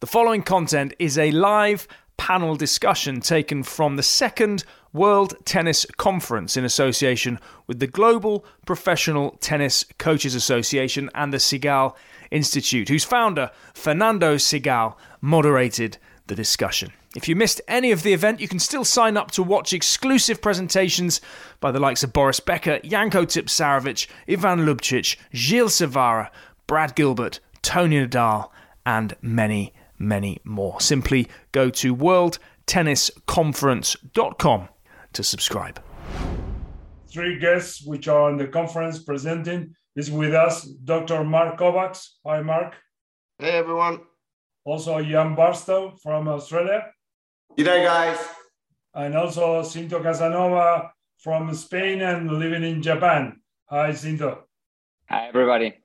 The following content is a live panel discussion taken from the second World Tennis Conference in association with the Global Professional Tennis Coaches Association and the Segal Institute, whose founder, Fernando Segal, moderated the discussion. If you missed any of the event, you can still sign up to watch exclusive presentations by the likes of Boris Becker, Janko Tipsarevic, Ivan Ljubicic, Gilles Cervara, Brad Gilbert, Toni Nadal, and many many more. Simply go to worldtennisconference.com to subscribe. Three guests which are on the conference presenting is with us Dr. Mark Kovacs. Hi, Mark. Hey, everyone. Also, Ian Barstow from Australia. G'day, guys. And also Cinto Casanova from Spain and living in Japan. Hi, Cinto. Hi, everybody.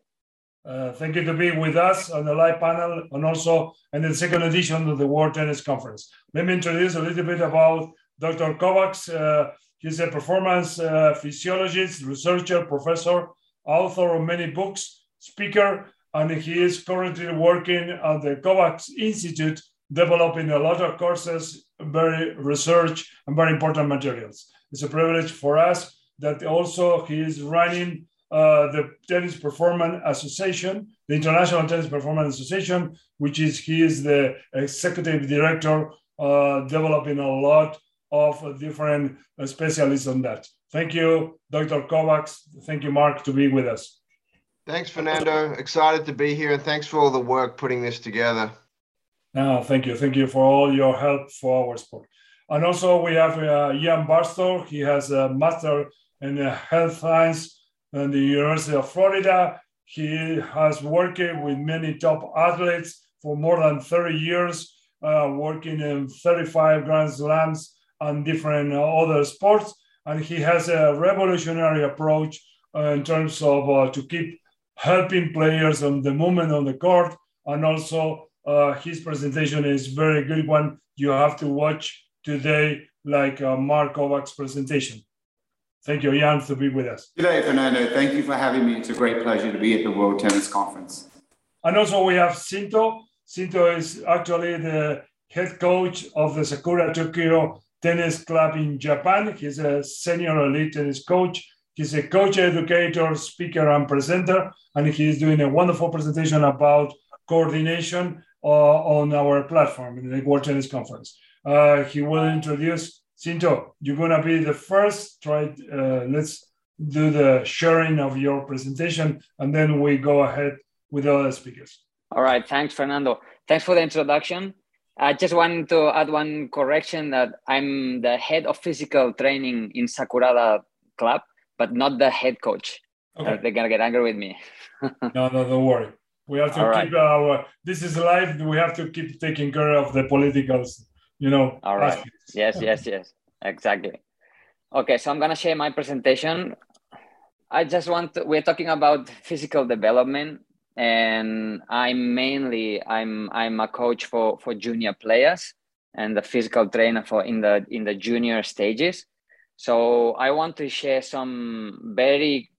Uh, thank you to be with us on the live panel and also in the second edition of the World Tennis Conference. Let me introduce a little bit about Dr. Kovacs. Uh, he's a performance uh, physiologist, researcher, professor, author of many books, speaker, and he is currently working at the Kovacs Institute, developing a lot of courses, very research, and very important materials. It's a privilege for us that also he is running uh, the Tennis Performance Association, the International Tennis Performance Association, which is he is the executive director, uh, developing a lot of different specialists on that. Thank you, Dr. Kovacs. Thank you, Mark, to be with us. Thanks, Fernando. Excited to be here, and thanks for all the work putting this together. No, thank you. Thank you for all your help for our sport. And also, we have uh, Ian Barstow. He has a master in health science and the University of Florida. He has worked with many top athletes for more than 30 years, uh, working in 35 Grand Slams and different other sports. And he has a revolutionary approach uh, in terms of uh, to keep helping players on the movement on the court. And also, uh, his presentation is very good one. You have to watch today, like uh, Mark Kovacs' presentation. Thank you, Ian, to be with us. Good day, Fernando. Thank you for having me. It's a great pleasure to be at the World Tennis Conference. And also we have Cinto. Cinto is actually the head coach of the Sakura Tokyo Tennis Club in Japan. He's a senior elite tennis coach. He's a coach, educator, speaker, and presenter. And he's doing a wonderful presentation about coordination uh, on our platform in the World Tennis Conference. Uh, he will introduce Cinto, you're gonna be the first. Try. Uh, let's do the sharing of your presentation, and then we go ahead with the other speakers. All right. Thanks, Fernando. Thanks for the introduction. I just wanted to add one correction that I'm the head of physical training in Sakurada Club, but not the head coach. Okay. They're gonna get angry with me. no, no, don't worry. We have to All keep right. our. This is life. We have to keep taking care of the politicals you know. All right. Yes, yes, yes. Exactly. Okay, so I'm gonna share my presentation. I just want to, we're talking about physical development and I'm mainly I'm I'm a coach for for junior players and the physical trainer for in the in the junior stages. So I want to share some very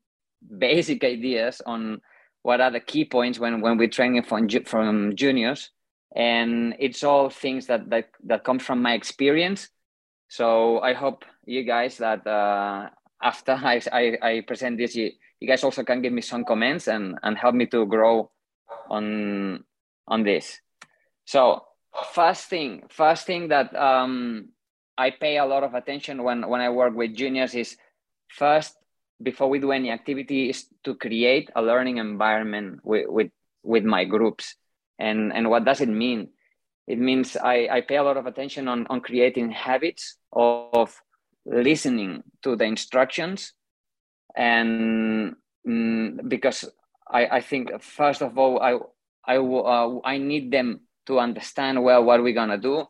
basic ideas on what are the key points when when we're training from from juniors and it's all things that that, that come from my experience. So i hope you guys that uh, after I, I, I, present this you, you guys also can give me some comments and, and help me to grow on on this. So first thing first thing that um, i pay a lot of attention when when i work with juniors is first before we do any activity is to create a learning environment with with, with my groups and and what does it mean? It means i, I pay a lot of attention on, on creating habits of listening to the instructions. And mm, because I, I think first of all i I, uh, I need them to understand well what we're gonna do.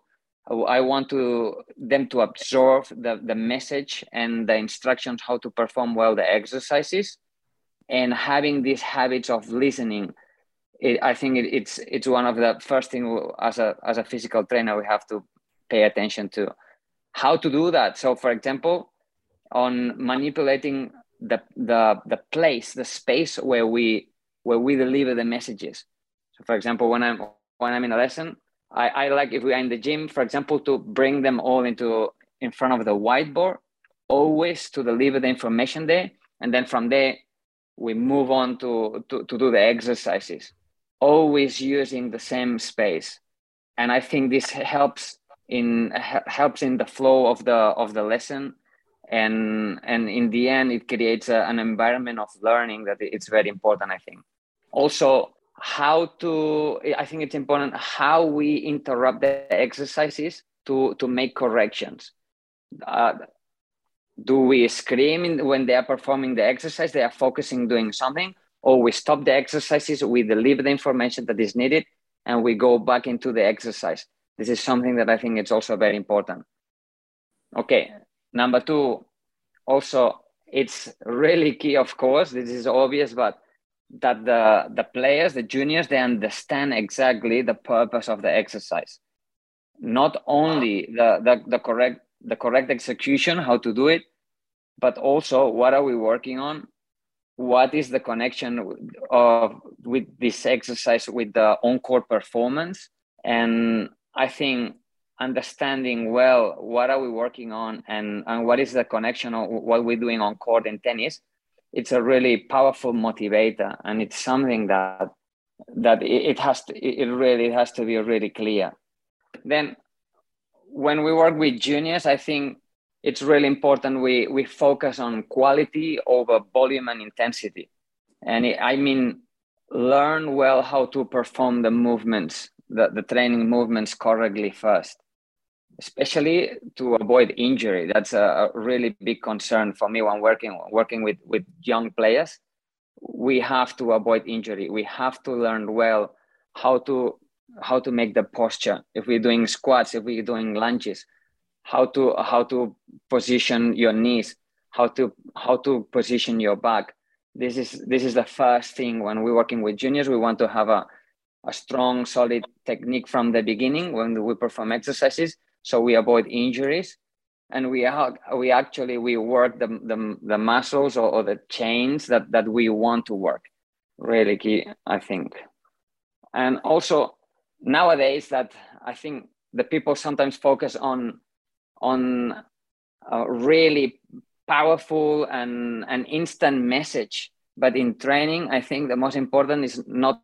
I want to them to absorb the, the message and the instructions how to perform well the exercises. And having these habits of listening it, I think it, it's it's one of the first thing as a as a physical trainer we have to pay attention to how to do that. So, for example, on manipulating the the the place, the space where we where we deliver the messages. So, for example, when I'm when I'm in a lesson, I, I like if we are in the gym, for example, to bring them all into in front of the whiteboard, always to deliver the information there. And then from there, we move on to, to, to do the exercises, always using the same space. And I think this helps in helps in the flow of the of the lesson. And and in the end it creates a, an environment of learning that it's very important i think. Also how to i think it's important how we interrupt the exercises to to make corrections. Uh, do we scream when they are performing the exercise they are focusing doing something or we stop the exercises we deliver the information that is needed and we go back into the exercise. This is something that i think it's also very important. Okay number two also it's really key of course this is obvious but that the the players the juniors they understand exactly the purpose of the exercise. Not only the, the the correct the correct execution how to do it but also what are we working on what is the connection of with this exercise with the on-court performance? And i think understanding well what are we working on and and what is the connection of what we're doing on court in tennis it's a really powerful motivator. And it's something that that it has to it really has to be really clear. Then when we work with juniors i think it's really important we we focus on quality over volume and intensity and it, i mean learn well how to perform the movements the, the training movements correctly first especially to avoid injury. That's a, really big concern for me when working working with with young players. We have to avoid injury. We have to learn well how to how to make the posture. If we're doing squats, if we're doing lunges, how to how to position your knees, how to how to position your back. This is this is the first thing when we're working with juniors. We want to have a a strong, solid technique from the beginning when we perform exercises so we avoid injuries and we are, we actually we work the the, the muscles or, or, the chains that that we want to work really key i think and also nowadays that i think the people sometimes focus on on a really powerful and an instant message. But in training i think the most important is not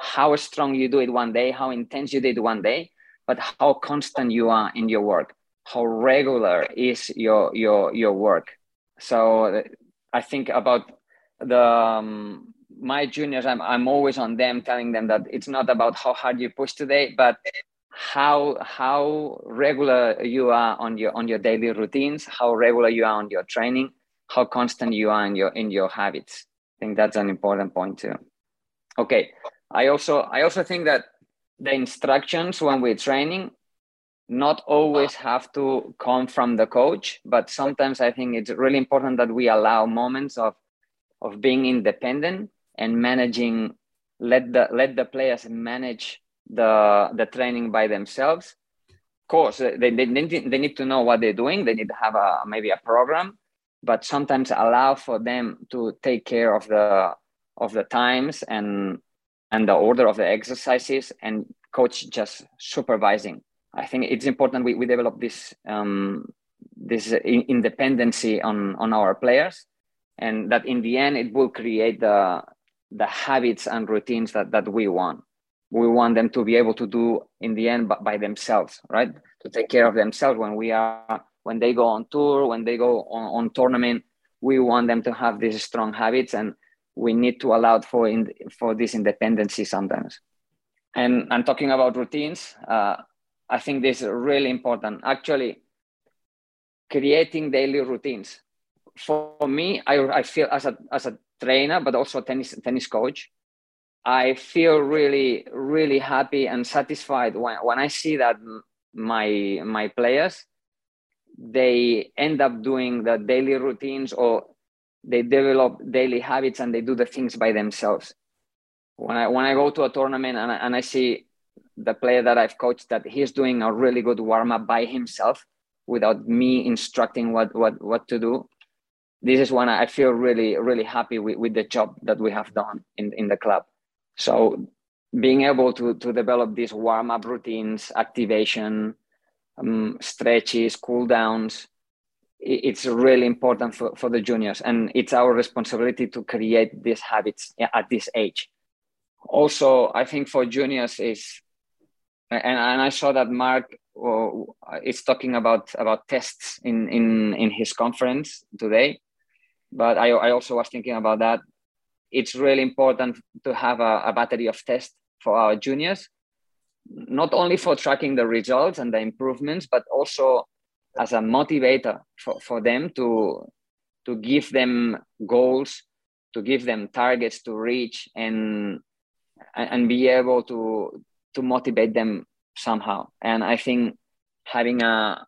how strong you do it one day how intense you did one day but how constant you are in your work how regular is your your your work. So i think about the um, my juniors I'm, I'm always on them telling them that it's not about how hard you push today but how how regular you are on your on your daily routines how regular you are on your training how constant you are in your in your habits. I think that's an important point too. Okay. I also i also think that the instructions when we're training not always have to come from the coach but sometimes i think it's really important that we allow moments of of being independent and managing let the let the players manage the the training by themselves of course they, they, they, need, to know what they're doing they need to have a maybe a program but sometimes allow for them to take care of the of the times and and the order of the exercises and coach just supervising. I think it's important we, we develop this um, this independency on on our players, and that in the end it will create the the habits and routines that that we want. We want them to be able to do in the end by themselves, right? To take care of themselves when we are when they go on tour, when they go on, on tournament. We want them to have these strong habits and we need to allow for in, for this independency sometimes. And I'm talking about routines. Uh, I think this is really important. Actually, creating daily routines. For me, I, I feel as a as a trainer, but also a tennis tennis coach, I feel really really happy and satisfied when, when I see that my my players they end up doing the daily routines or they develop daily habits and they do the things by themselves. When I when I go to a tournament and I, and I see the player that I've coached that he's doing a really good warm up by himself without me instructing what what what to do, this is when I feel really really happy with, with the job that we have done in in the club. So being able to to develop these warm up routines, activation, um, stretches, cool downs, it's really important for, for the juniors. And it's our responsibility to create these habits at this age. Also i think for juniors is and, and i saw that mark uh, is talking about about tests in in in his conference today. But i, I also was thinking about that it's really important to have a, a battery of tests for our juniors not only for tracking the results and the improvements but also as a motivator for, for them to to give them goals to give them targets to reach and and be able to to motivate them somehow. And i think having a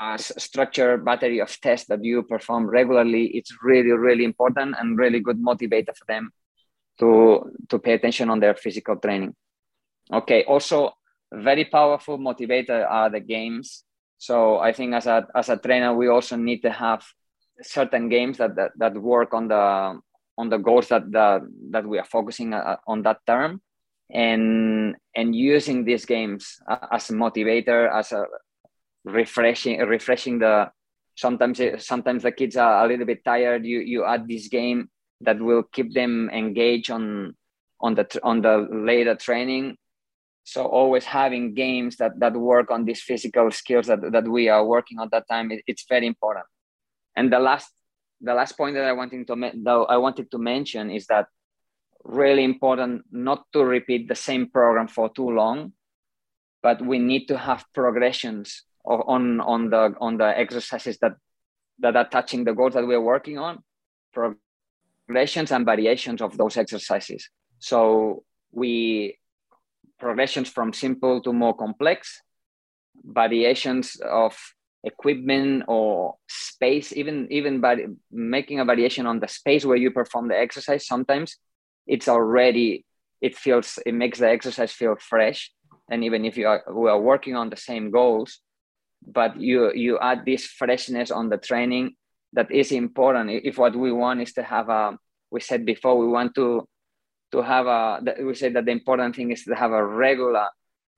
a structured battery of tests that you perform regularly it's really really important and really good motivator for them to to pay attention on their physical training. Okay also very powerful motivator are the games. So I think as a as a trainer, we also need to have certain games that that, that work on the on the goals that the, that we are focusing uh, on that term, and and using these games as a motivator, as a refreshing refreshing the sometimes eh, sometimes the kids are a little bit tired. You you add this game that will keep them engaged on on the on the later training so always having games that that work on these physical skills that, that we are working on that time it, it's very important and the last the last point that i wanted to though i wanted to mention is that really important not to repeat the same program for too long but we need to have progressions on on the on the exercises that that are touching the goals that we're working on progressions and variations of those exercises so we progressions from simple to more complex, variations of equipment or space, even even by making a variation on the space where you perform the exercise. Sometimes it's already it feels it makes the exercise feel fresh, and even if you are we are working on the same goals, but you you add this freshness on the training that is important. If what we want is to have a we said before we want to to have a we say that the important thing is to have a regular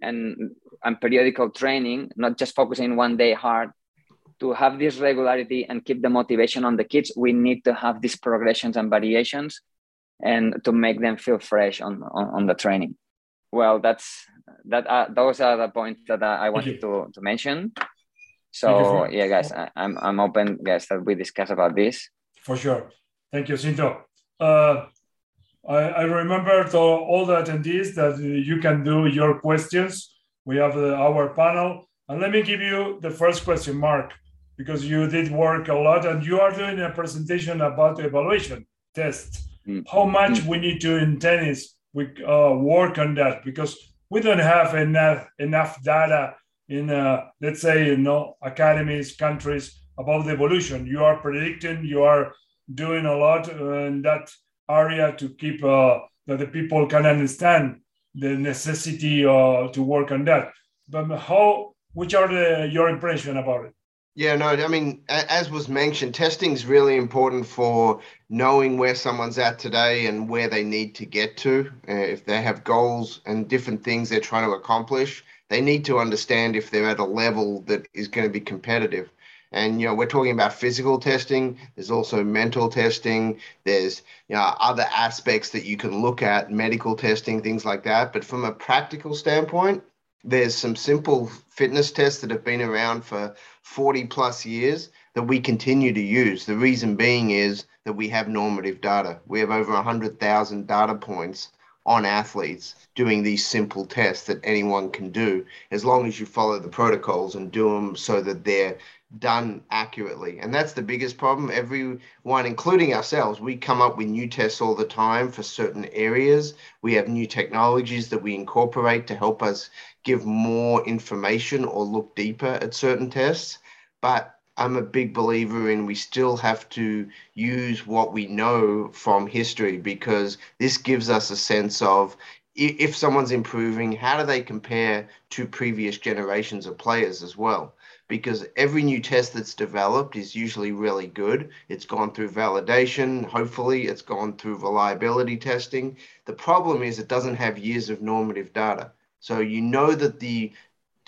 and and periodical training not just focusing one day hard to have this regularity and keep the motivation on the kids we need to have these progressions and variations and to make them feel fresh on on, on the training well that's that uh, those are the points that i wanted to, to mention so yeah guys I, am I'm, I'm open guys that we discuss about this for sure thank you cinto uh, I, I remember to all the attendees that you can do your questions. We have the, our panel. And let me give you the first question, Mark, because you did work a lot and you are doing a presentation about the evaluation test. Mm. How much we need to in tennis we uh, work on that because we don't have enough enough data in uh, let's say you know academies countries about the evolution. You are predicting, you are doing a lot, in that area to keep uh, that the people can understand the necessity uh, to work on that. But how, which are the, your impression about it? Yeah, no, I mean, as was mentioned, testing is really important for knowing where someone's at today and where they need to get to. Uh, if they have goals and different things they're trying to accomplish, they need to understand if they're at a level that is going to be competitive. And you know, we're talking about physical testing. There's also mental testing. There's you know other aspects that you can look at, medical testing, things like that. But from a practical standpoint, there's some simple fitness tests that have been around for 40 plus years that we continue to use. The reason being is that we have normative data. We have over 100,000 data points on athletes doing these simple tests that anyone can do as long as you follow the protocols and do them so that they're done accurately. And that's the biggest problem. Everyone, including ourselves, we come up with new tests all the time for certain areas. We have new technologies that we incorporate to help us give more information or look deeper at certain tests. But I'm a big believer in we still have to use what we know from history because this gives us a sense of if someone's improving, how do they compare to previous generations of players as well? Because every new test that's developed is usually really good. It's gone through validation, hopefully, it's gone through reliability testing. The problem is it doesn't have years of normative data. So you know that the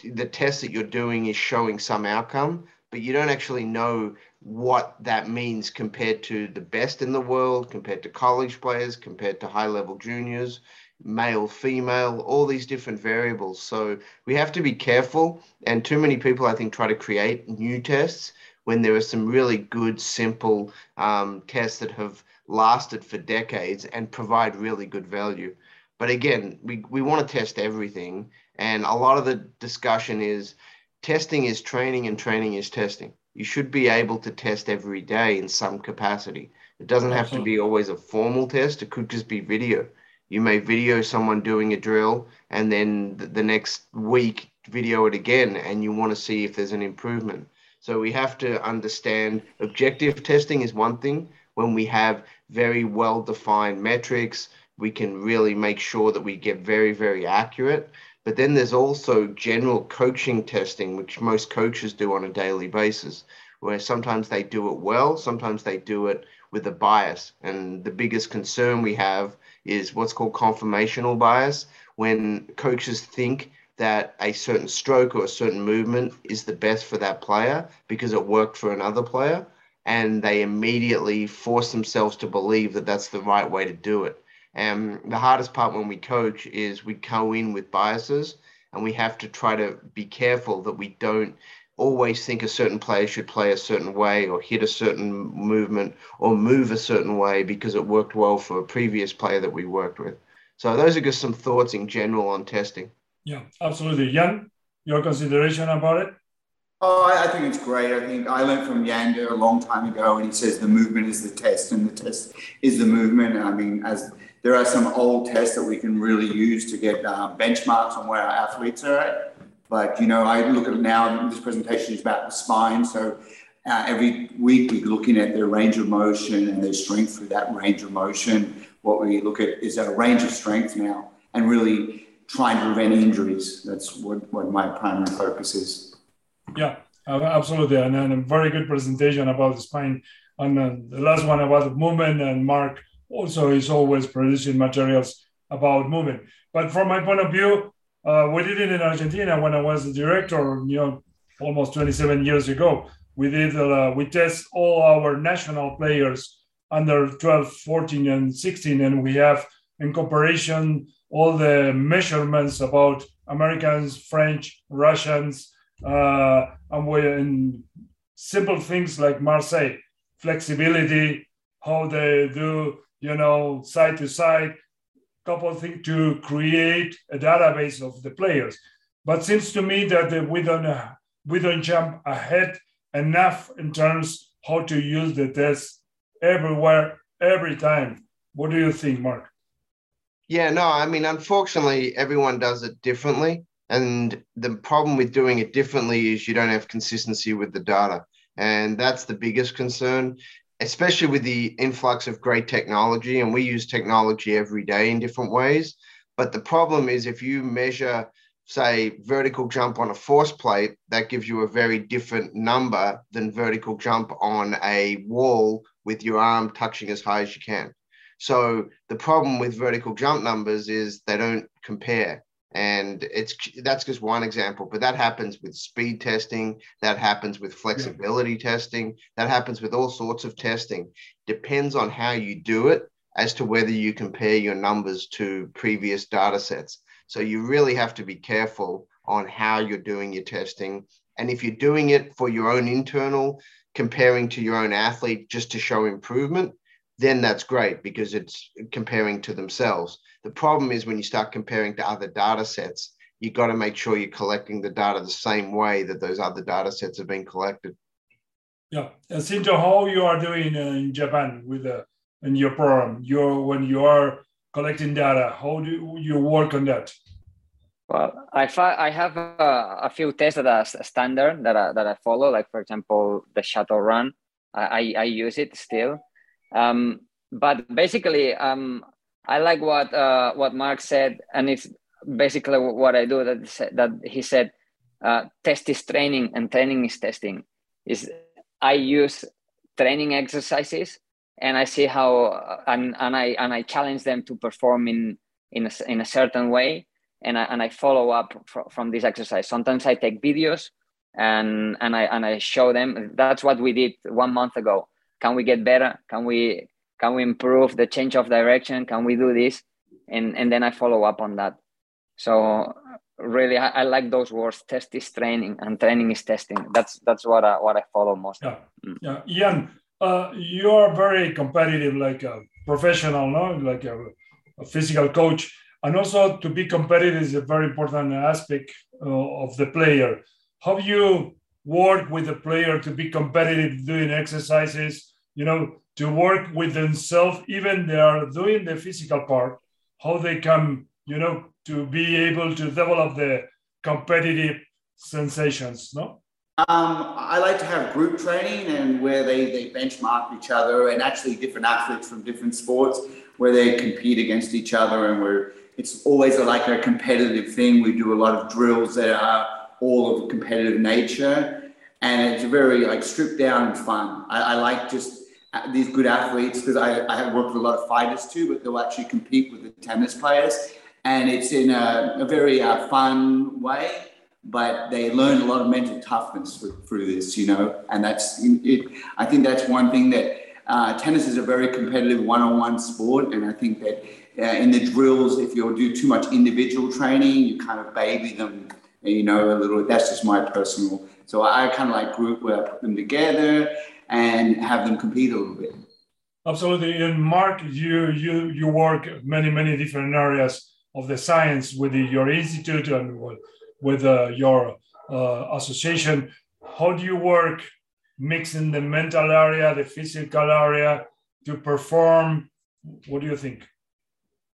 the test that you're doing is showing some outcome, but you don't actually know what that means compared to the best in the world, compared to college players, compared to high level juniors male, female, all these different variables. So we have to be careful. And too many people, I think, try to create new tests when there are some really good, simple um, tests that have lasted for decades and provide really good value. But again, we, we want to test everything. And a lot of the discussion is testing is training and training is testing. You should be able to test every day in some capacity. It doesn't have to be always a formal test, it could just be video you may video someone doing a drill and then the next week video it again and you want to see if there's an improvement. So we have to understand objective testing is one thing. When we have very well defined metrics, we can really make sure that we get very, very accurate. But then there's also general coaching testing, which most coaches do on a daily basis, where sometimes they do it well, sometimes they do it with a bias. And the biggest concern we have is what's called confirmation bias, when coaches think that a certain stroke or a certain movement is the best for that player because it worked for another player. And they immediately force themselves to believe that that's the right way to do it. And the hardest part when we coach is we go in with biases and we have to try to be careful that we don't always think a certain player should play a certain way or hit a certain movement or move a certain way because it worked well for a previous player that we worked with. So those are just some thoughts in general on testing. Yeah, absolutely. Ian, your consideration about it? Oh, I, think it's great. I think I learned from Janda a long time ago, and he says the movement is the test, and the test is the movement. I mean, as there are some old tests that we can really use to get uh, benchmarks on where our athletes are at. But, you know, I look at it now, this presentation is about the spine. So uh, every week we're looking at their range of motion and their strength through that range of motion. What we look at is a range of strength now and really trying to prevent injuries. That's what, what my primary focus is. Yeah, absolutely. And, and a very good presentation about the spine. And uh, the last one about movement. And Mark also is always producing materials about movement. But from my point of view, uh, we did it in Argentina when I was the director, you know, almost 27 years ago. We did, uh, we test all our national players under 12, 14, and 16, and we have in all the measurements about Americans, French, Russians, uh, and we in simple things like Marseille, flexibility, how they do, you know, side to side, couple of things to create a database of the players. But seems to me that we don't uh, we don't jump ahead enough in terms how to use the test everywhere every time. What do you think, Mark? Yeah, no, I mean, unfortunately, everyone does it differently. And the problem with doing it differently is you don't have consistency with the data. And that's the biggest concern especially with the influx of great technology, and we use technology every day in different ways. But the problem is if you measure, say, vertical jump on a force plate, that gives you a very different number than vertical jump on a wall with your arm touching as high as you can. So the problem with vertical jump numbers is they don't compare and it's that's just one example but that happens with speed testing that happens with flexibility yeah. testing that happens with all sorts of testing. Depends on how you do it as to whether you compare your numbers to previous data sets. So you really have to be careful on how you're doing your testing. And if you're doing it for your own internal comparing to your own athlete just to show improvement then that's great because it's comparing to themselves. The problem is when you start comparing to other data sets, you've got to make sure you're collecting the data the same way that those other data sets have been collected. Yeah, uh, and Cinto, how you are doing uh, in Japan with the in your program? You're when you are collecting data, how do you work on that? Well, I I have a, a, few tests that are standard that I, that I follow. Like for example, the shuttle run. I, I use it still um, but basically, um, I like what uh, what Mark said, and it's basically what I do. That that he said, uh, test is training and training is testing. Is I use training exercises and I see how and, and I and I challenge them to perform in in a, in a certain way and I, and I follow up fr- from this exercise. Sometimes I take videos and and I and I show them. That's what we did one month ago. Can we get better? Can we can we improve the change of direction? Can we do this? And and then I follow up on that. So really, I, I like those words. Test is training, and training is testing. That's that's what I, what I follow most. Yeah, mm. yeah. Ian, uh, you are very competitive, like a professional, no, like a, a physical coach and also to be competitive is a very important aspect uh, of the player. How you work with the player to be competitive doing exercises, you know, to work with themselves, even they are doing the physical part, how they can, you know, to be able to develop the competitive sensations, no? Um, I like to have group training and where they, they benchmark each other and actually different athletes from different sports where they compete against each other and we're it's always like a competitive thing. We do a lot of drills that are all of competitive nature, and it's very like stripped down and fun. I, I like just these good athletes because I, I have worked with a lot of fighters too, but they'll actually compete with the tennis players, and it's in a, a very uh, fun way. But they learn a lot of mental toughness through this, you know, and that's it. I think that's one thing that uh, tennis is a very competitive one-on-one sport, and I think that uh, in the drills, if you do too much individual training, you kind of baby them, you know, a little. That's just my personal. So I kind of like group where I put them together and have them compete a little bit. Absolutely, and Mark, you you you work many many different areas of the science with the, your institute and with uh, your uh, association. How do you work mixing the mental area, the physical area to perform? What do you think?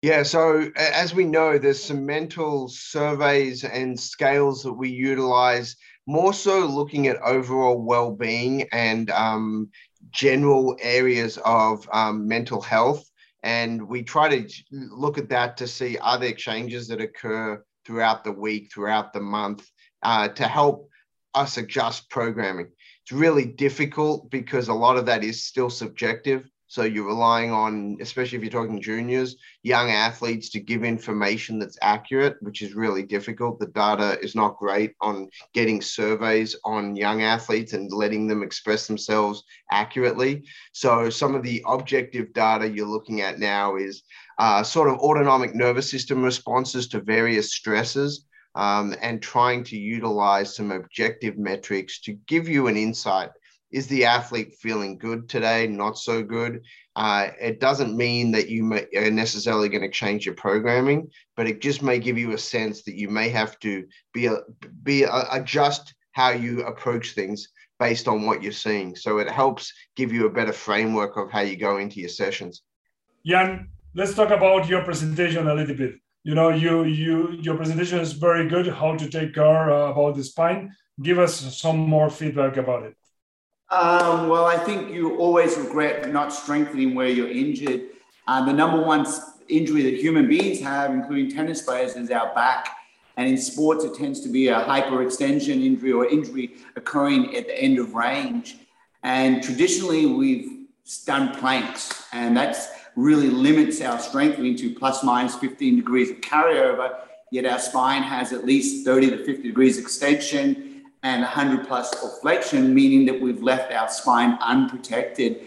Yeah, so as we know, there's some mental surveys and scales that we utilize, more so looking at overall well being and um, general areas of um, mental health. And we try to look at that to see other changes that occur throughout the week, throughout the month, uh, to help us adjust programming. It's really difficult because a lot of that is still subjective. So you're relying on, especially if you're talking juniors, young athletes to give information that's accurate, which is really difficult. The data is not great on getting surveys on young athletes and letting them express themselves accurately. So some of the objective data you're looking at now is uh, sort of autonomic nervous system responses to various stresses. Um, and trying to utilize some objective metrics to give you an insight is the athlete feeling good today, not so good? Uh, it doesn't mean that you may, are necessarily going to change your programming, but it just may give you a sense that you may have to be be adjust how you approach things based on what you're seeing. So it helps give you a better framework of how you go into your sessions. Ian, let's talk about your presentation a little bit. You know, you you your presentation is very good. How to take care uh, about the spine? Give us some more feedback about it. Um, well, I think you always regret not strengthening where you're injured. Uh, the number one injury that human beings have, including tennis players, is our back. And in sports, it tends to be a hyperextension injury or injury occurring at the end of range. And traditionally, we've done planks, and that's really limits our strengthening to plus minus 15 degrees of carryover. Yet our spine has at least 30 to 50 degrees extension and 100 plus of flexion, meaning that we've left our spine unprotected.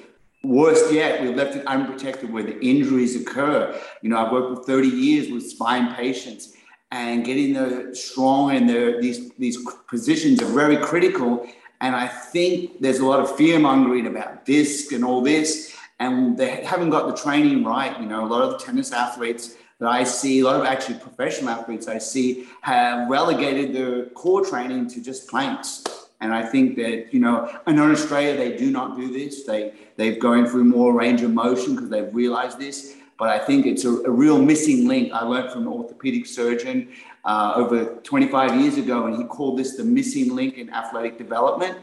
Worst yet, we've left it unprotected where the injuries occur. You know, I've worked for 30 years with spine patients, and getting the strong and the, these these positions are very critical. And I think there's a lot of fear mongering about disc and all this, and they haven't got the training right. You know, a lot of tennis athletes that I see, a lot of actually professional athletes I see have relegated their core training to just planks. And I think that, you know, I know in Australia, they do not do this. They, they've going through more range of motion because they've realized this. But I think it's a, a real missing link. I learned from an orthopedic surgeon uh, over 25 years ago, and he called this the missing link in athletic development.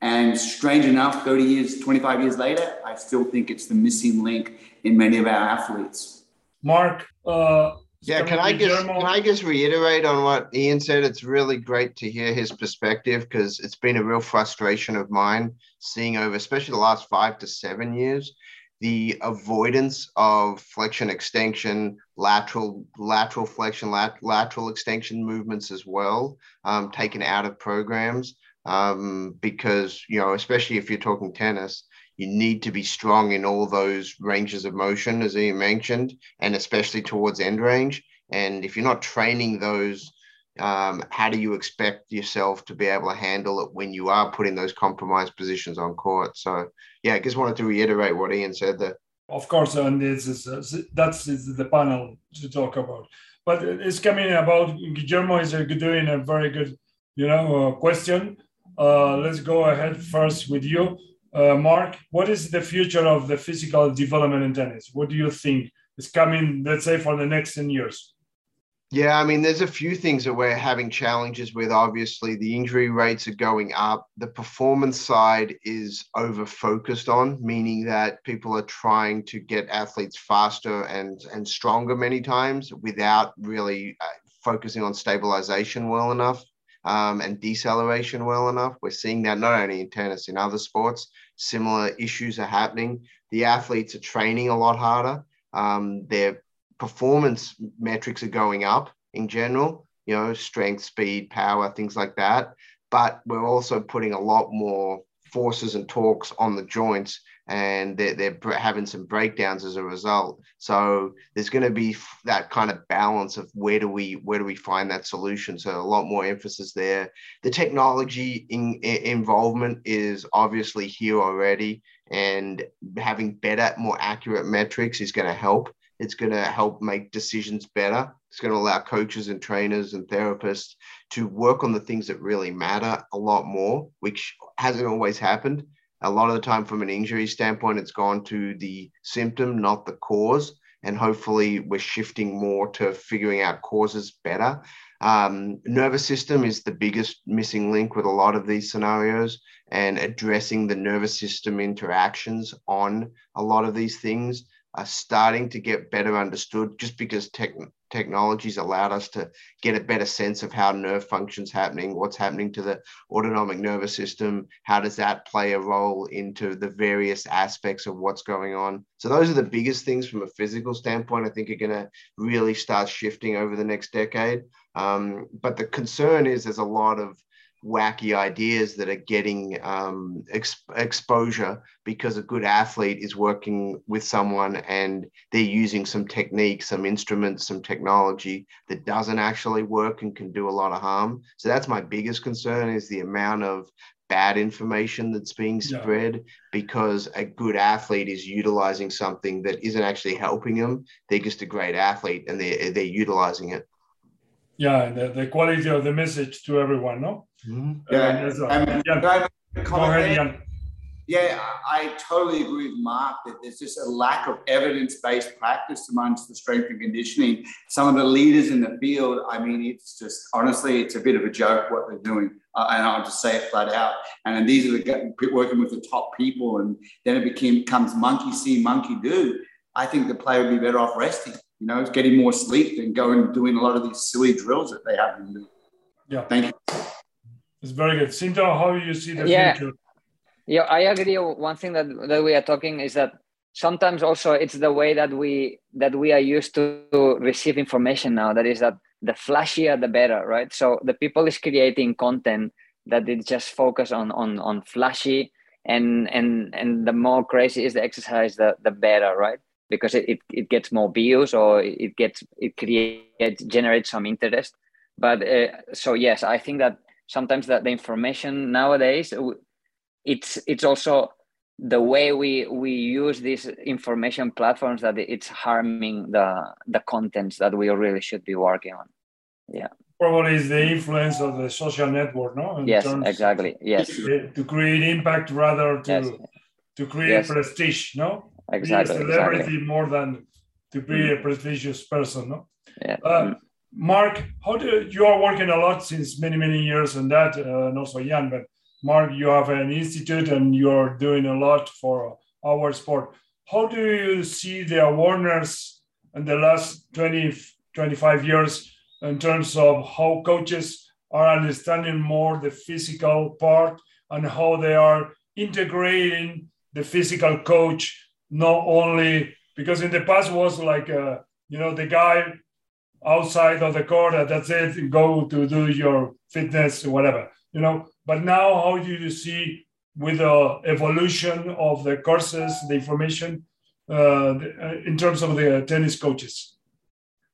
And strange enough, 30 years, 25 years later, I still think it's the missing link in many of our athletes. Mark, uh, yeah, can I just can I just reiterate on what Ian said? It's really great to hear his perspective because it's been a real frustration of mine seeing over, especially the last five to seven years, the avoidance of flexion extension, lateral lateral flexion, lat, lateral extension movements as well, um, taken out of programs um, because you know, especially if you're talking tennis, you need to be strong in all those ranges of motion, as Ian mentioned, and especially towards end range. And if you're not training those, um, how do you expect yourself to be able to handle it when you are put in those compromised positions on court? So, yeah, I just wanted to reiterate what Ian said there. Of course, and this is uh, that's the panel to talk about. But it's coming about Guillermo is doing a very good, you know, uh, question. Uh, let's go ahead first with you uh, Mark, what is the future of the physical development in tennis? What do you think is coming, let's say, for the next 10 years? Yeah, I mean, there's a few things that we're having challenges with. Obviously, the injury rates are going up. The performance side is over focused on, meaning that people are trying to get athletes faster and, and stronger many times without really uh, focusing on stabilization well enough um, and deceleration well enough. We're seeing that not only in tennis, in other sports, similar issues are happening. The athletes are training a lot harder. Um, their performance metrics are going up in general, you know, strength, speed, power, things like that. But we're also putting a lot more forces and torques on the joints and they're, they're having some breakdowns as a result. So there's going to be that kind of balance of where do we where do we find that solution? So a lot more emphasis there. The technology in, in involvement is obviously here already and having better more accurate metrics is going to help. It's going to help make decisions better. It's going to allow coaches and trainers and therapists to work on the things that really matter a lot more, which hasn't always happened. A lot of the time, from an injury standpoint, it's gone to the symptom, not the cause. And hopefully, we're shifting more to figuring out causes better. Um, nervous system is the biggest missing link with a lot of these scenarios, and addressing the nervous system interactions on a lot of these things are starting to get better understood just because tech, technologies allowed us to get a better sense of how nerve functions happening what's happening to the autonomic nervous system how does that play a role into the various aspects of what's going on. So those are the biggest things from a physical standpoint i think are going to really start shifting over the next decade. Um, but the concern is there's a lot of wacky ideas that are getting um, ex- exposure because a good athlete is working with someone and they're using some technique, some instruments, some technology that doesn't actually work and can do a lot of harm. So that's my biggest concern is the amount of bad information that's being spread yeah. because a good athlete is utilizing something that isn't actually helping them. They're just a great athlete and they're, they're utilizing it. Yeah, the, the quality of the message to everyone, no? Mm-hmm. Yeah, uh, yeah. Go ahead, Yeah, I totally agree with Mark that there's just a lack of evidence-based practice amongst the strength and conditioning. Some of the leaders in the field, I mean, it's just honestly, it's a bit of a joke what they're doing, uh, and I'll just say it flat out. And then these are the working with the top people, and then it became becomes monkey see, monkey do. I think the player would be better off resting. You know, it's getting more sleep than going doing a lot of these silly drills that they have to do. Yeah. Thank you. It's very good. Cinto, how do you see the yeah. future? Yeah, I agree. One thing that, that we are talking is that sometimes also it's the way that we that we are used to, to receive information now. That is that the flashier the better, right? So the people is creating content that it just focus on on on flashy and and and the more crazy is the exercise, the the better, right? Because it, it, it gets more views or it gets it creates generates some interest. But uh, so yes, I think that sometimes that the information nowadays it's it's also the way we we use these information platforms that it's harming the the contents that we really should be working on yeah probably is the influence of the social network no In yes exactly yes to create impact rather to yes. to create yes. prestige no exactly be a celebrity exactly. more than to be mm. a prestigious person no yeah uh, mm. Mark, how do you are working a lot since many many years on that, uh, not so young, but Mark, you have an institute and you're doing a lot for our sport. How do you see the awareness in the last 20, 25 years in terms of how coaches are understanding more the physical part and how they are integrating the physical coach not only because in the past was like uh, you know the guy outside of the court that's it go to do your fitness whatever you know but now how do you see with the evolution of the courses the information uh, in terms of the tennis coaches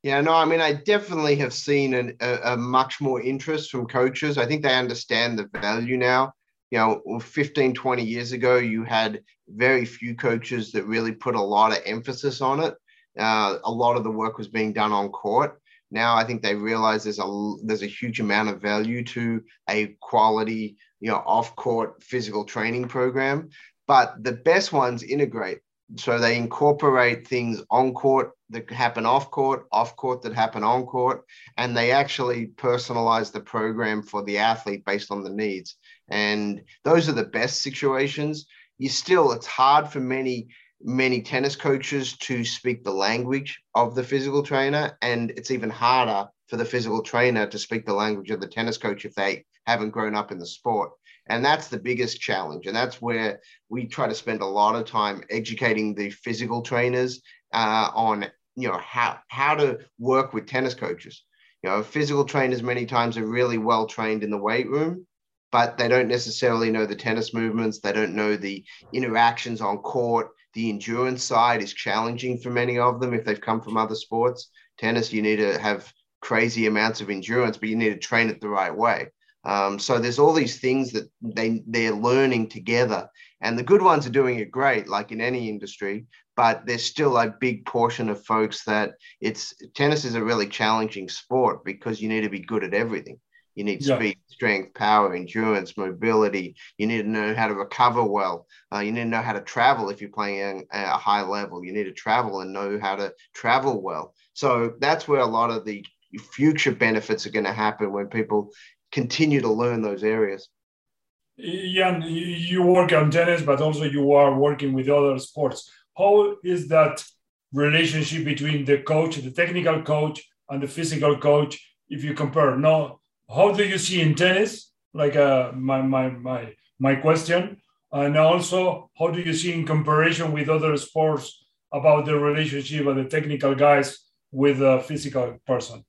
yeah, no, I mean, I definitely have seen an, a, a, much more interest from coaches. I think they understand the value now. You know, 15, 20 years ago, you had very few coaches that really put a lot of emphasis on it. Uh, a lot of the work was being done on court. Now I think they realize there's a there's a huge amount of value to a quality, you know, off court physical training program. But the best ones integrate so they incorporate things on court that happen off court, off court that happen on court, and they actually personalize the program for the athlete based on the needs. And those are the best situations. You still, it's hard for many many tennis coaches to speak the language of the physical trainer, and it's even harder for the physical trainer to speak the language of the tennis coach if they haven't grown up in the sport. And that's the biggest challenge. And that's where we try to spend a lot of time educating the physical trainers uh, on, you know, how, how to work with tennis coaches. You know, physical trainers many times are really well trained in the weight room, but they don't necessarily know the tennis movements. They don't know the interactions on court. The endurance side is challenging for many of them if they've come from other sports. Tennis, you need to have crazy amounts of endurance, but you need to train it the right way. Um, so there's all these things that they they're learning together, and the good ones are doing it great, like in any industry. But there's still a big portion of folks that it's tennis is a really challenging sport because you need to be good at everything. You need yeah. speed, strength, power, endurance, mobility. You need to know how to recover well. Uh, you need to know how to travel if you're playing at a high level. You need to travel and know how to travel well. So that's where a lot of the future benefits are going to happen when people continue to learn those areas. Ian, you work on tennis, but also you are working with other sports. How is that relationship between the coach, the technical coach, and the physical coach? If you compare, no, how do you see in tennis? Like uh, my my my my question, and also how do you see in comparison with other sports about the relationship of the technical guys with a physical person?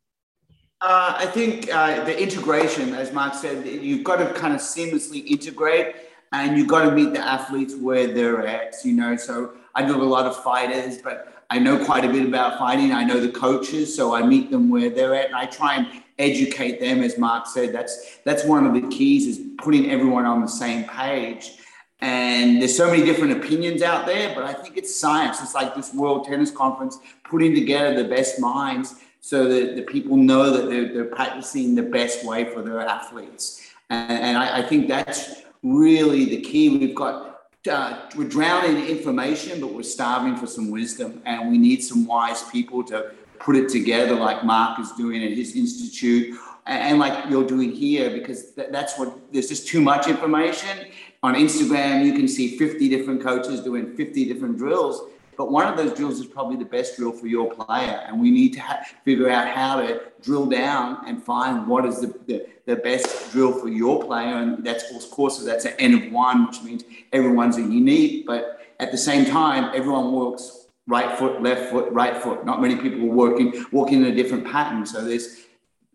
Uh, I think uh, the integration, as Mark said, you've got to kind of seamlessly integrate and you've got to meet the athletes where they're at, you know. So I know a lot of fighters, but I know quite a bit about fighting. I know the coaches, so I meet them where they're at and I try and educate them, as Mark said. That's that's one of the keys is putting everyone on the same page. And there's so many different opinions out there, but I think it's science. It's like this World Tennis Conference putting together the best minds so that the people know that they're, they're practicing the best way for their athletes. And, and I, I, think that's really the key. We've got, uh, we're drowning in information, but we're starving for some wisdom. And we need some wise people to put it together, like Mark is doing at his institute, and, like you're doing here, because th- that's what there's just too much information. On Instagram, you can see 50 different coaches doing 50 different drills but one of those drills is probably the best drill for your player. And we need to ha- figure out how to drill down and find what is the, the, the, best drill for your player. And that's, of course, that's an N of one, which means everyone's a unique. But at the same time, everyone works right foot, left foot, right foot. Not many people are working, working in a different pattern. So this,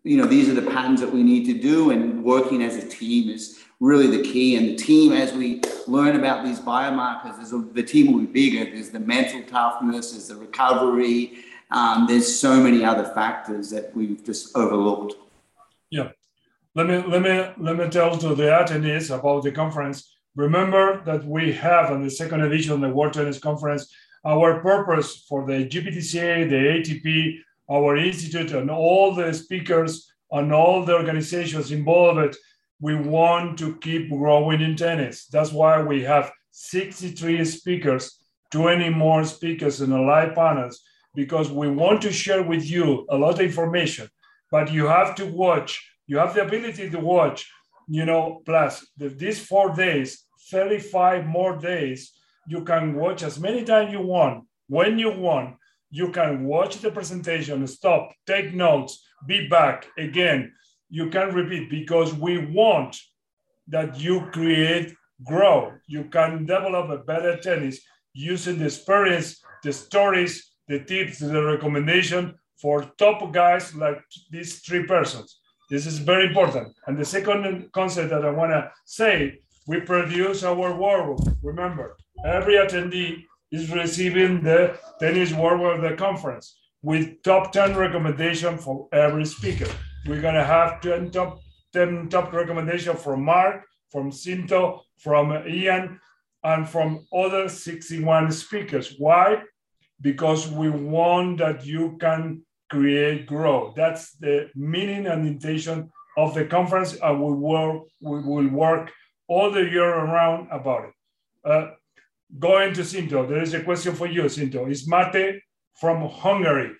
you know, these are the patterns that we need to do. And working as a team is really the key. And the team, as we learn about these biomarkers, is the team will be bigger. There's the mental toughness, there's the recovery. Um, there's so many other factors that we've just overlooked. Yeah, let me let me let me tell to the attendees about the conference. Remember that we have on the second edition of the World Tennis Conference our purpose for the GPTCA, the ATP, our institute, and all the speakers and all the organizations involved we want to keep growing in tennis. That's why we have 63 speakers, 20 more speakers in the live panels, because we want to share with you a lot of information. But you have to watch, you have the ability to watch, you know, plus the, these four days, 35 more days, you can watch as many times you want, when you want. you can watch the presentation, stop, take notes, be back again. You can repeat because we want that you create grow. You can develop a better tennis using the experience, the stories, the tips, the recommendation for top guys like these three persons. This is very important. And the second concept that I want to say, we produce our workbook. Remember, every attendee is receiving the tennis World of the conference with top 10 recommendation for every speaker. We're going to have 10 top 10 top recommendation from Mark, from Cinto, from Ian, and from other 61 speakers. Why? Because we want that you can create growth. That's the meaning and intention of the conference, and we will, we will work all the year around about it. Uh, going to Cinto, there is a question for you, Cinto. Is Mate from Hungary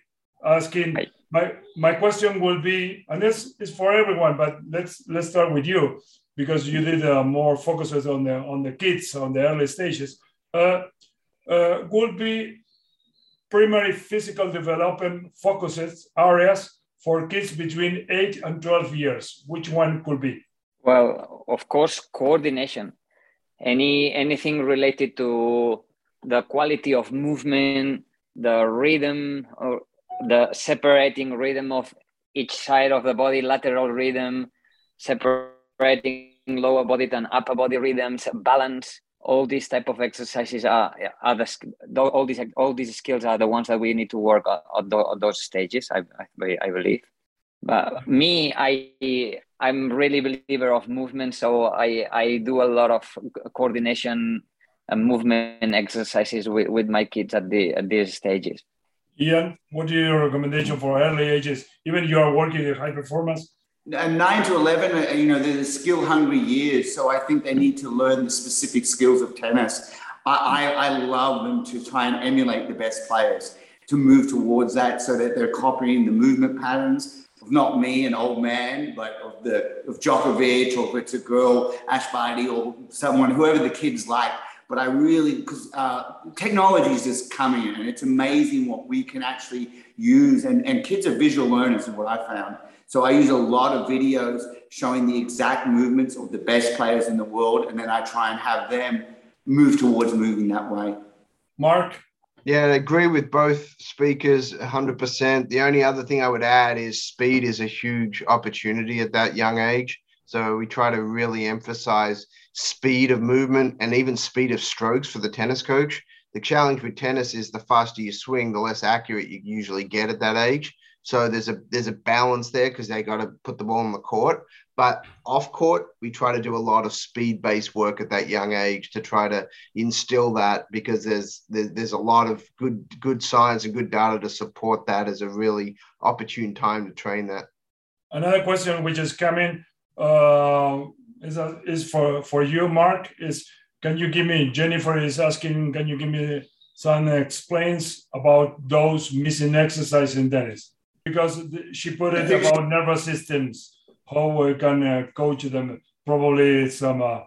asking? Hi. My, my question will be, and this is for everyone, but let's let's start with you because you did uh, more focuses on the on the kids on the early stages. Uh, uh, would be primary physical development focuses areas for kids between 8 and 12 years which one could be well of course coordination any anything related to the quality of movement the rhythm or the separating rhythm of each side of the body lateral rhythm separating lower body and upper body rhythms balance all these type of exercises are, are the, all these all these skills are the ones that we need to work on, on those stages I, I, I believe but me i i'm really believer of movement so i i do a lot of coordination and movement exercises with, with my kids at the at these stages ian what is your recommendation for early ages even you are working in high performance and nine to 11, uh, you know, they're the skill hungry years. So I think they need to learn the specific skills of tennis. I, I, I love them to try and emulate the best players, to move towards that so that they're copying the movement patterns of not me, an old man, but of the of Djokovic or if it's a girl, Ash Barty or someone, whoever the kids like. But I really, because uh, technology is just coming in and it's amazing what we can actually use. And, and kids are visual learners, is what I found. So I use a lot of videos showing the exact movements of the best players in the world, and then I try and have them move towards moving that way. Mark? Yeah, I agree with both speakers 100%. The only other thing I would add is speed is a huge opportunity at that young age. So we try to really emphasize speed of movement and even speed of strokes for the tennis coach. The challenge with tennis is the faster you swing, the less accurate you usually get at that age. So there's a there's a balance there because they got to put the ball on the court. But off court, we try to do a lot of speed based work at that young age to try to instill that because there's, there's there's a lot of good good science and good data to support that as a really opportune time to train that. Another question which is coming uh, is uh, is for for you, Mark. Is can you give me Jennifer is asking? Can you give me some explains about those missing exercise in tennis? because she put it about nervous systems, how we can coach them. Probably some uh,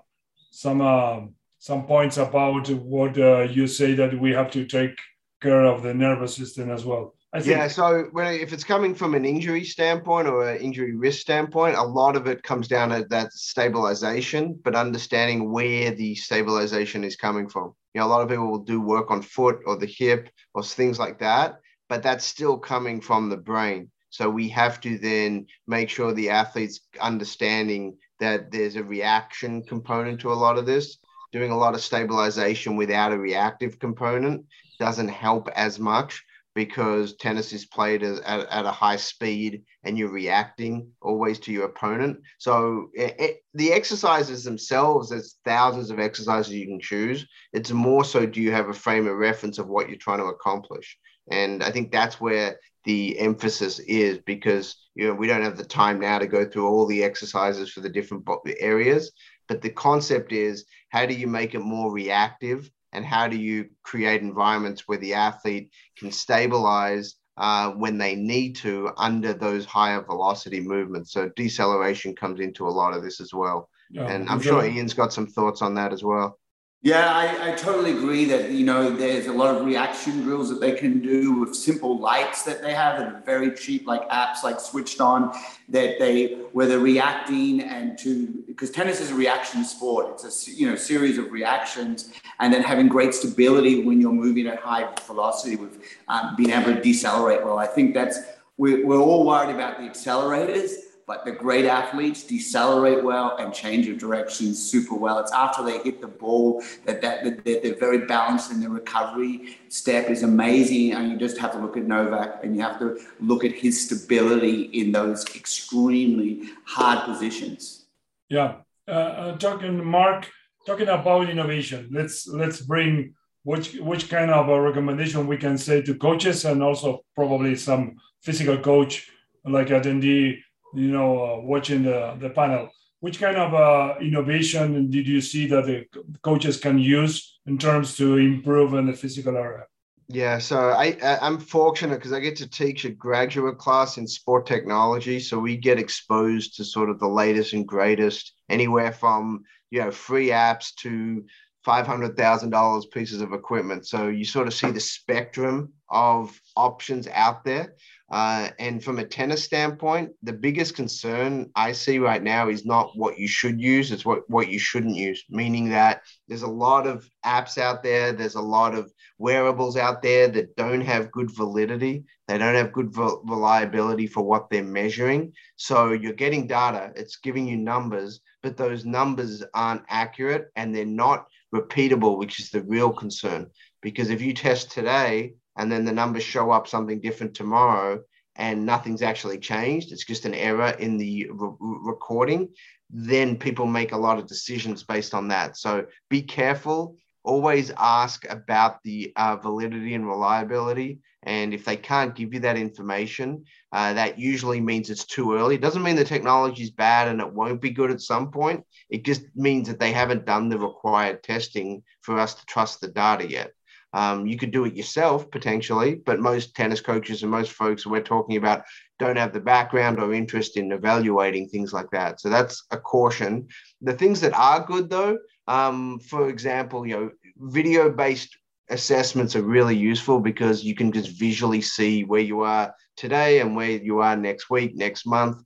some uh, some points about what uh, you say that we have to take care of the nervous system as well. yeah, so when if it's coming from an injury standpoint or an injury risk standpoint, a lot of it comes down to that stabilization, but understanding where the stabilization is coming from. You know, a lot of people will do work on foot or the hip or things like that but that's still coming from the brain. So we have to then make sure the athlete's understanding that there's a reaction component to a lot of this. Doing a lot of stabilization without a reactive component doesn't help as much because tennis is played at, at, a high speed and you're reacting always to your opponent. So it, it, the exercises themselves, there's thousands of exercises you can choose. It's more so do you have a frame of reference of what you're trying to accomplish? And I think that's where the emphasis is because you know we don't have the time now to go through all the exercises for the different areas. But the concept is how do you make it more reactive and how do you create environments where the athlete can stabilize uh, when they need to under those higher velocity movements. So deceleration comes into a lot of this as well. Yeah, and I'm sure Ian's got some thoughts on that as well. Yeah, I, I, totally agree that you know there's a lot of reaction drills that they can do with simple lights that they have that are very cheap, like apps like Switched On, that they where they're reacting and to because tennis is a reaction sport. It's a you know series of reactions, and then having great stability when you're moving at high velocity with um, being able to decelerate well. I think that's we're, we're all worried about the accelerators but the great athletes decelerate well and change of direction super well. It's after they hit the ball that, that, that they're very balanced in the recovery step is amazing. And you just have to look at Novak and you have to look at his stability in those extremely hard positions. Yeah. Uh, uh, talking, Mark, talking about innovation, let's let's bring which which kind of a recommendation we can say to coaches and also probably some physical coach like attendee you know, uh, watching the, the panel. Which kind of uh, innovation did you see that the coaches can use in terms to improve in the physical area? Yeah, so I, I am fortunate because I get to teach a graduate class in sport technology, so we get exposed to sort of the latest and greatest, anywhere from you know free apps to five hundred thousand dollars pieces of equipment. So you sort of see the spectrum of options out there. Uh, and from a tennis standpoint, the biggest concern I see right now is not what you should use, it's what, what you shouldn't use, meaning that there's a lot of apps out there, there's a lot of wearables out there that don't have good validity, they don't have good reliability for what they're measuring. So you're getting data, it's giving you numbers, but those numbers aren't accurate and they're not repeatable, which is the real concern. Because if you test today and then the numbers show up something different tomorrow and nothing's actually changed it's just an error in the re- recording then people make a lot of decisions based on that. So be careful. Always ask about the uh, validity and reliability and if they can't give you that information uh, that usually means it's too early. It doesn't mean the technology is bad and it won't be good at some point. It just means that they haven't done the required testing for us to trust the data yet um, you could do it yourself potentially, but most tennis coaches and most folks we're talking about don't have the background or interest in evaluating things like that. So that's a caution. The things that are good though, um, for example, you know, video based assessments are really useful because you can just visually see where you are today and where you are next week, next month.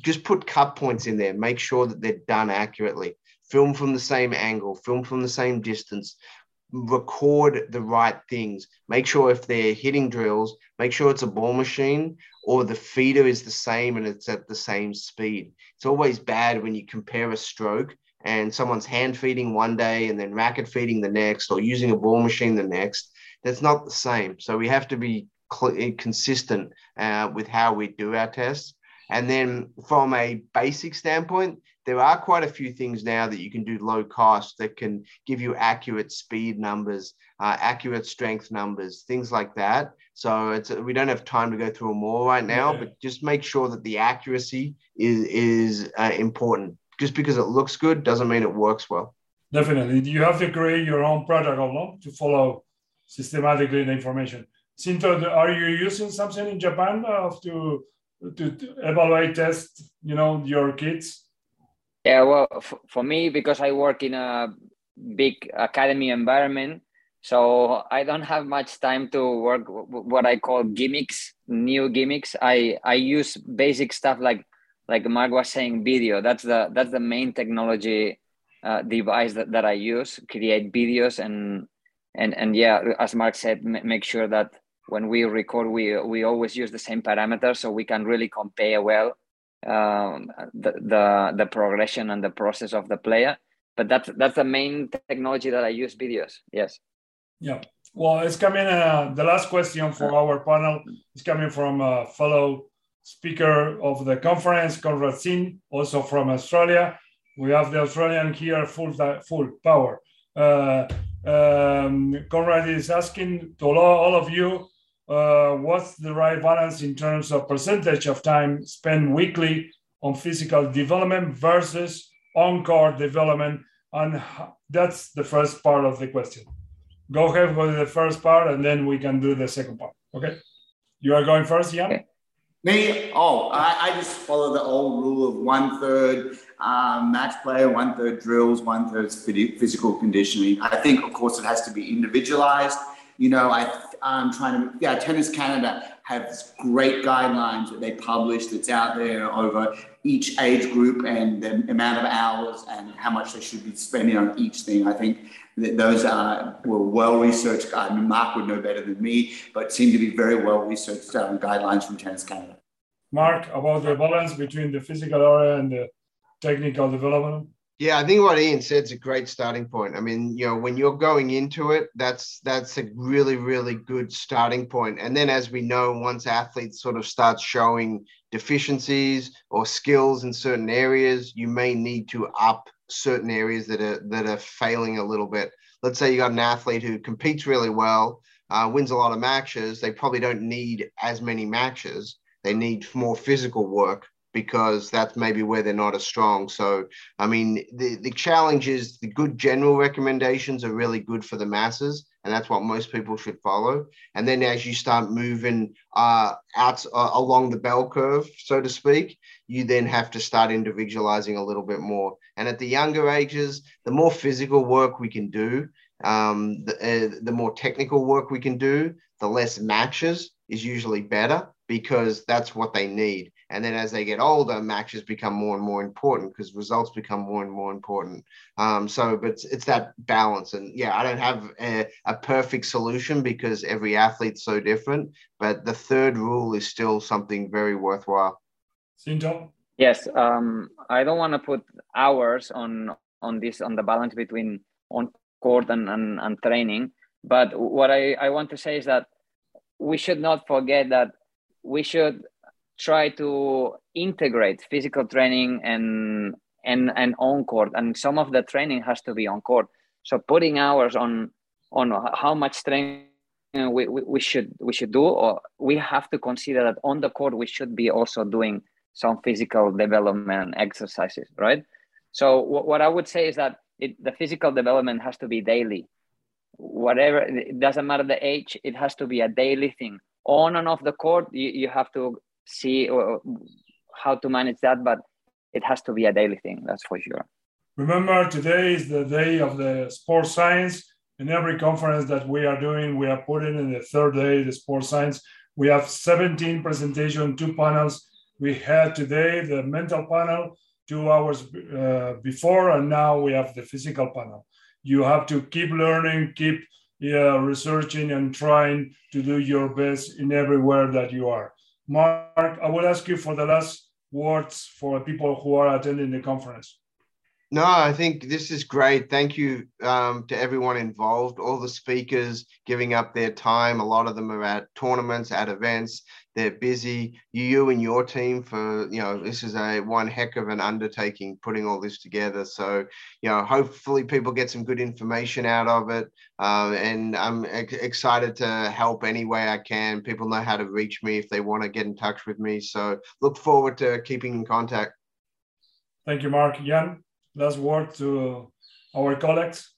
Just put cut points in there, make sure that they're done accurately. Film from the same angle, film from the same distance, record the right things. Make sure if they're hitting drills, make sure it's a ball machine or the feeder is the same and it's at the same speed. It's always bad when you compare a stroke and someone's hand feeding one day and then racket feeding the next or using a ball machine the next. That's not the same. So we have to be cl- consistent uh, with how we do our tests. And then from a basic standpoint, there are quite a few things now that you can do low cost that can give you accurate speed numbers, uh, accurate strength numbers, things like that. So it's we don't have time to go through them all right now, yeah. but just make sure that the accuracy is is uh, important. Just because it looks good doesn't mean it works well. Definitely, you have to create your own protocol no? to follow systematically the information. Cinto, are you using something in Japan uh, to to, to evaluate test you know your kids yeah well f- for me because i work in a big academy environment so i don't have much time to work w- what i call gimmicks new gimmicks. I i use basic stuff like like mark was saying video. That's the that's the main technology uh, device that, that i use create videos and and and yeah as mark said m- make sure that when we record, we we always use the same parameters so we can really compare well um, the, the the progression and the process of the player. But that's that's the main technology that I use videos. Yes. Yeah. Well, it's coming. Uh, the last question for our panel is coming from a fellow speaker of the conference, Conrad Singh, also from Australia. We have the Australian here full full power. Uh, um, Conrad is asking to all of you uh, what's the right balance in terms of percentage of time spent weekly on physical development versus on-court development and that's the first part of the question go ahead with the first part and then we can do the second part okay you are going first Ian? me oh I, I just follow the old rule of one third um, match play, one third drills, one third physical conditioning. I think, of course, it has to be individualized. You know, I, I'm trying to, yeah, Tennis Canada has great guidelines that they publish that's out there over each age group and the amount of hours and how much they should be spending on each thing. I think that those are, were well researched. I mean, Mark would know better than me, but seem to be very well researched um, guidelines from Tennis Canada. Mark, about the balance between the physical area and the technical development? Yeah, I think what Ian said is a great starting point. I mean, you know, when you're going into it, that's that's a really, really good starting point. And then as we know, once athletes sort of start showing deficiencies or skills in certain areas, you may need to up certain areas that are that are failing a little bit. Let's say you got an athlete who competes really well, uh, wins a lot of matches. They probably don't need as many matches. They need more physical work because that's maybe where they're not as strong. So, I mean, the, the challenge is the good general recommendations are really good for the masses, and that's what most people should follow. And then as you start moving uh, out uh, along the bell curve, so to speak, you then have to start individualizing a little bit more. And at the younger ages, the more physical work we can do, um, the, uh, the more technical work we can do, the less matches is usually better because that's what they need. And then as they get older, matches become more and more important because results become more and more important. Um, so, but it's, it's, that balance. And yeah, I don't have a, a, perfect solution because every athlete's so different. But the third rule is still something very worthwhile. Cinto? Yes. Um, I don't want to put hours on on this on the balance between on court and, and, and training. But what I, I want to say is that we should not forget that we should try to integrate physical training and and and on court. And some of the training has to be on court. So putting hours on on how much training we, we, we should we should do or we have to consider that on the court we should be also doing some physical development exercises right? So w- what i would say is that it, the physical development has to be daily. Whatever it doesn't matter the age it has to be a daily thing. On and off the court you, you have to see how to manage that, but it has to be a daily thing. That's for sure. Remember, today is the day of the sports science. In every conference that we are doing, we are putting in the third day the sports science. We have 17 presentation, two panels. We had today the mental panel two hours uh, before, and now we have the physical panel. You have to keep learning, keep yeah, researching, and trying to do your best in everywhere that you are. Mark, I will ask you for the last words for people who are attending the conference. No, I think this is great. Thank you um, to everyone involved, all the speakers giving up their time. A lot of them are at tournaments, at events. They're busy. You and your team for, you know, this is a one heck of an undertaking putting all this together. So, you know, hopefully people get some good information out of it. Um, and I'm ex- excited to help any way I can. People know how to reach me if they want to get in touch with me. So look forward to keeping in contact. Thank you, Mark. Ian? Last word to our colleagues?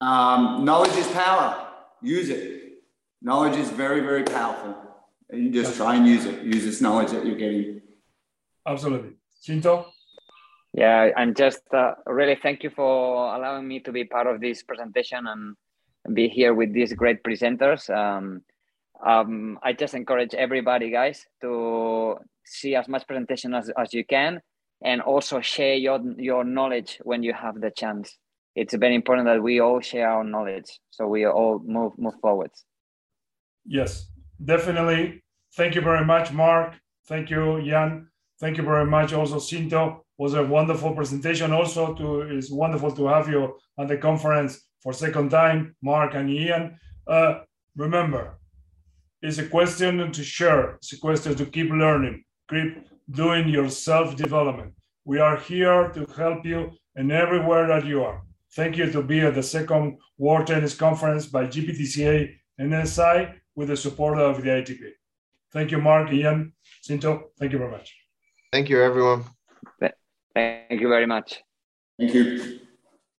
Um, knowledge is power. Use it. Knowledge is very, very powerful. And you just try and use it. Use this knowledge that you're getting. Absolutely. Cinto? Yeah, I'm just uh, really thank you for allowing me to be part of this presentation and be here with these great presenters. Um, um, I just encourage everybody, guys, to see as much presentation as, as you can and also share your your knowledge when you have the chance. It's very important that we all share our knowledge so we all move move forwards yes definitely. Thank you very much mark. Thank you ian. Thank you very much also cinto. Was a wonderful presentation. Also to it's wonderful to have you at the conference for second time mark and ian. Uh, remember it's a question to share. It's a question to keep learning keep doing your self development. We are here to help you in everywhere that you are. Thank you to be at the second World Tennis Conference by GPTCA and NSI with the support of the ITP. Thank you, Mark, Ian, Cinto. Thank you very much. Thank you, everyone. Thank you very much. Thank you.